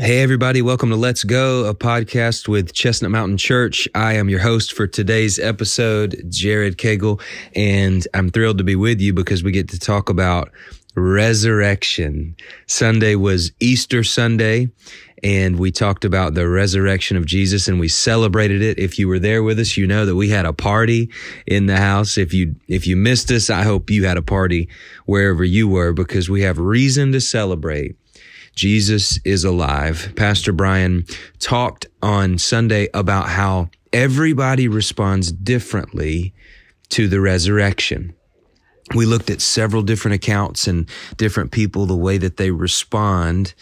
Hey, everybody, welcome to Let's Go, a podcast with Chestnut Mountain Church. I am your host for today's episode, Jared Cagle, and I'm thrilled to be with you because we get to talk about resurrection. Sunday was Easter Sunday, and we talked about the resurrection of Jesus and we celebrated it. If you were there with us, you know that we had a party in the house. If you, if you missed us, I hope you had a party wherever you were because we have reason to celebrate. Jesus is alive. Pastor Brian talked on Sunday about how everybody responds differently to the resurrection. We looked at several different accounts and different people, the way that they respond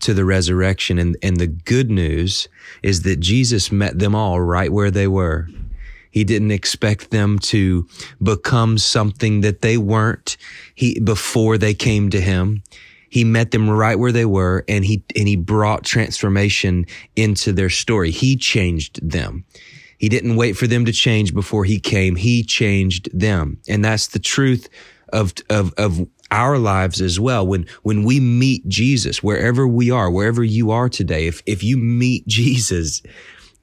to the resurrection. And, and the good news is that Jesus met them all right where they were. He didn't expect them to become something that they weren't he, before they came to him. He met them right where they were and he, and he brought transformation into their story. He changed them. He didn't wait for them to change before he came. He changed them. And that's the truth of, of, of our lives as well. When, when we meet Jesus, wherever we are, wherever you are today, if, if you meet Jesus,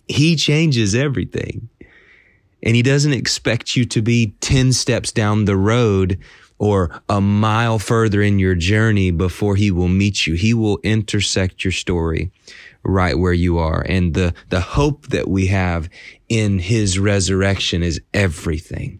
he changes everything. And he doesn't expect you to be 10 steps down the road or a mile further in your journey before he will meet you. He will intersect your story right where you are. And the, the hope that we have in his resurrection is everything.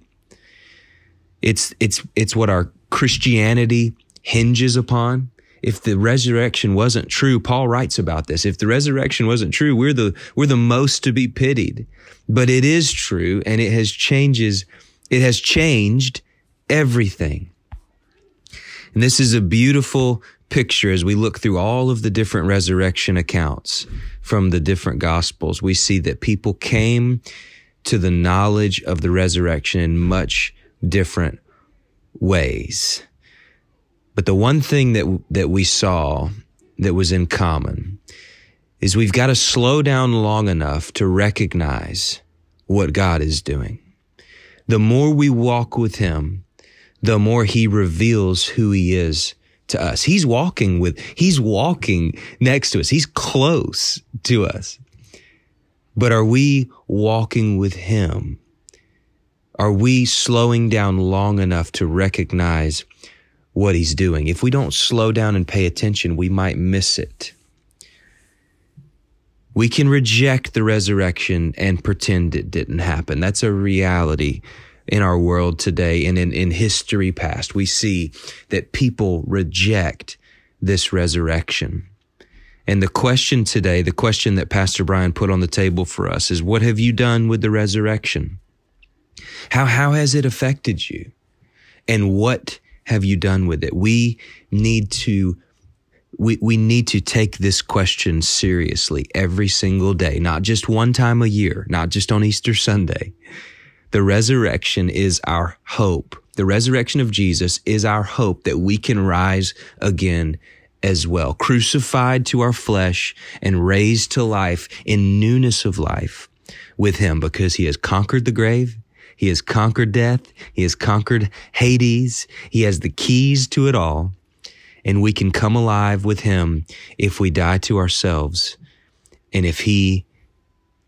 It's, it's, it's what our Christianity hinges upon. If the resurrection wasn't true, Paul writes about this. If the resurrection wasn't true, we're the, we're the most to be pitied. But it is true and it has changes, it has changed everything. And this is a beautiful picture as we look through all of the different resurrection accounts from the different gospels. We see that people came to the knowledge of the resurrection in much different ways. But the one thing that, that we saw that was in common is we've got to slow down long enough to recognize what God is doing. The more we walk with Him, the more he reveals who he is to us. He's walking with, he's walking next to us. He's close to us. But are we walking with him? Are we slowing down long enough to recognize what he's doing? If we don't slow down and pay attention, we might miss it. We can reject the resurrection and pretend it didn't happen. That's a reality in our world today and in, in history past. We see that people reject this resurrection. And the question today, the question that Pastor Brian put on the table for us is, what have you done with the resurrection? How, how has it affected you? And what have you done with it? We need to we, we need to take this question seriously every single day, not just one time a year, not just on Easter Sunday. The resurrection is our hope. The resurrection of Jesus is our hope that we can rise again as well, crucified to our flesh and raised to life in newness of life with him because he has conquered the grave. He has conquered death. He has conquered Hades. He has the keys to it all. And we can come alive with him if we die to ourselves and if he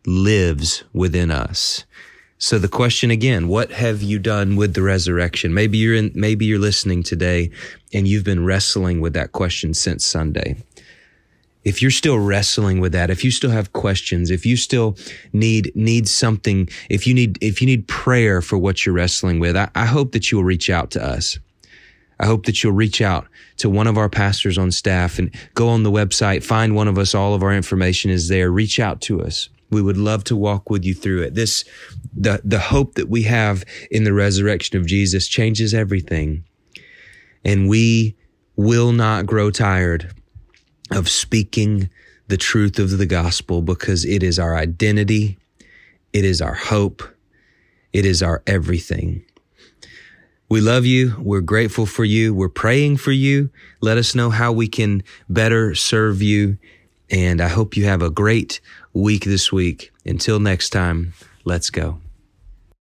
lives within us. So the question again, what have you done with the resurrection? Maybe you're in, maybe you're listening today and you've been wrestling with that question since Sunday. If you're still wrestling with that, if you still have questions, if you still need, need something, if you need, if you need prayer for what you're wrestling with, I, I hope that you'll reach out to us. I hope that you'll reach out to one of our pastors on staff and go on the website, find one of us. All of our information is there. Reach out to us. We would love to walk with you through it. This, the, the hope that we have in the resurrection of Jesus changes everything. And we will not grow tired of speaking the truth of the gospel because it is our identity. It is our hope. It is our everything. We love you. We're grateful for you. We're praying for you. Let us know how we can better serve you. And I hope you have a great week this week. Until next time, let's go.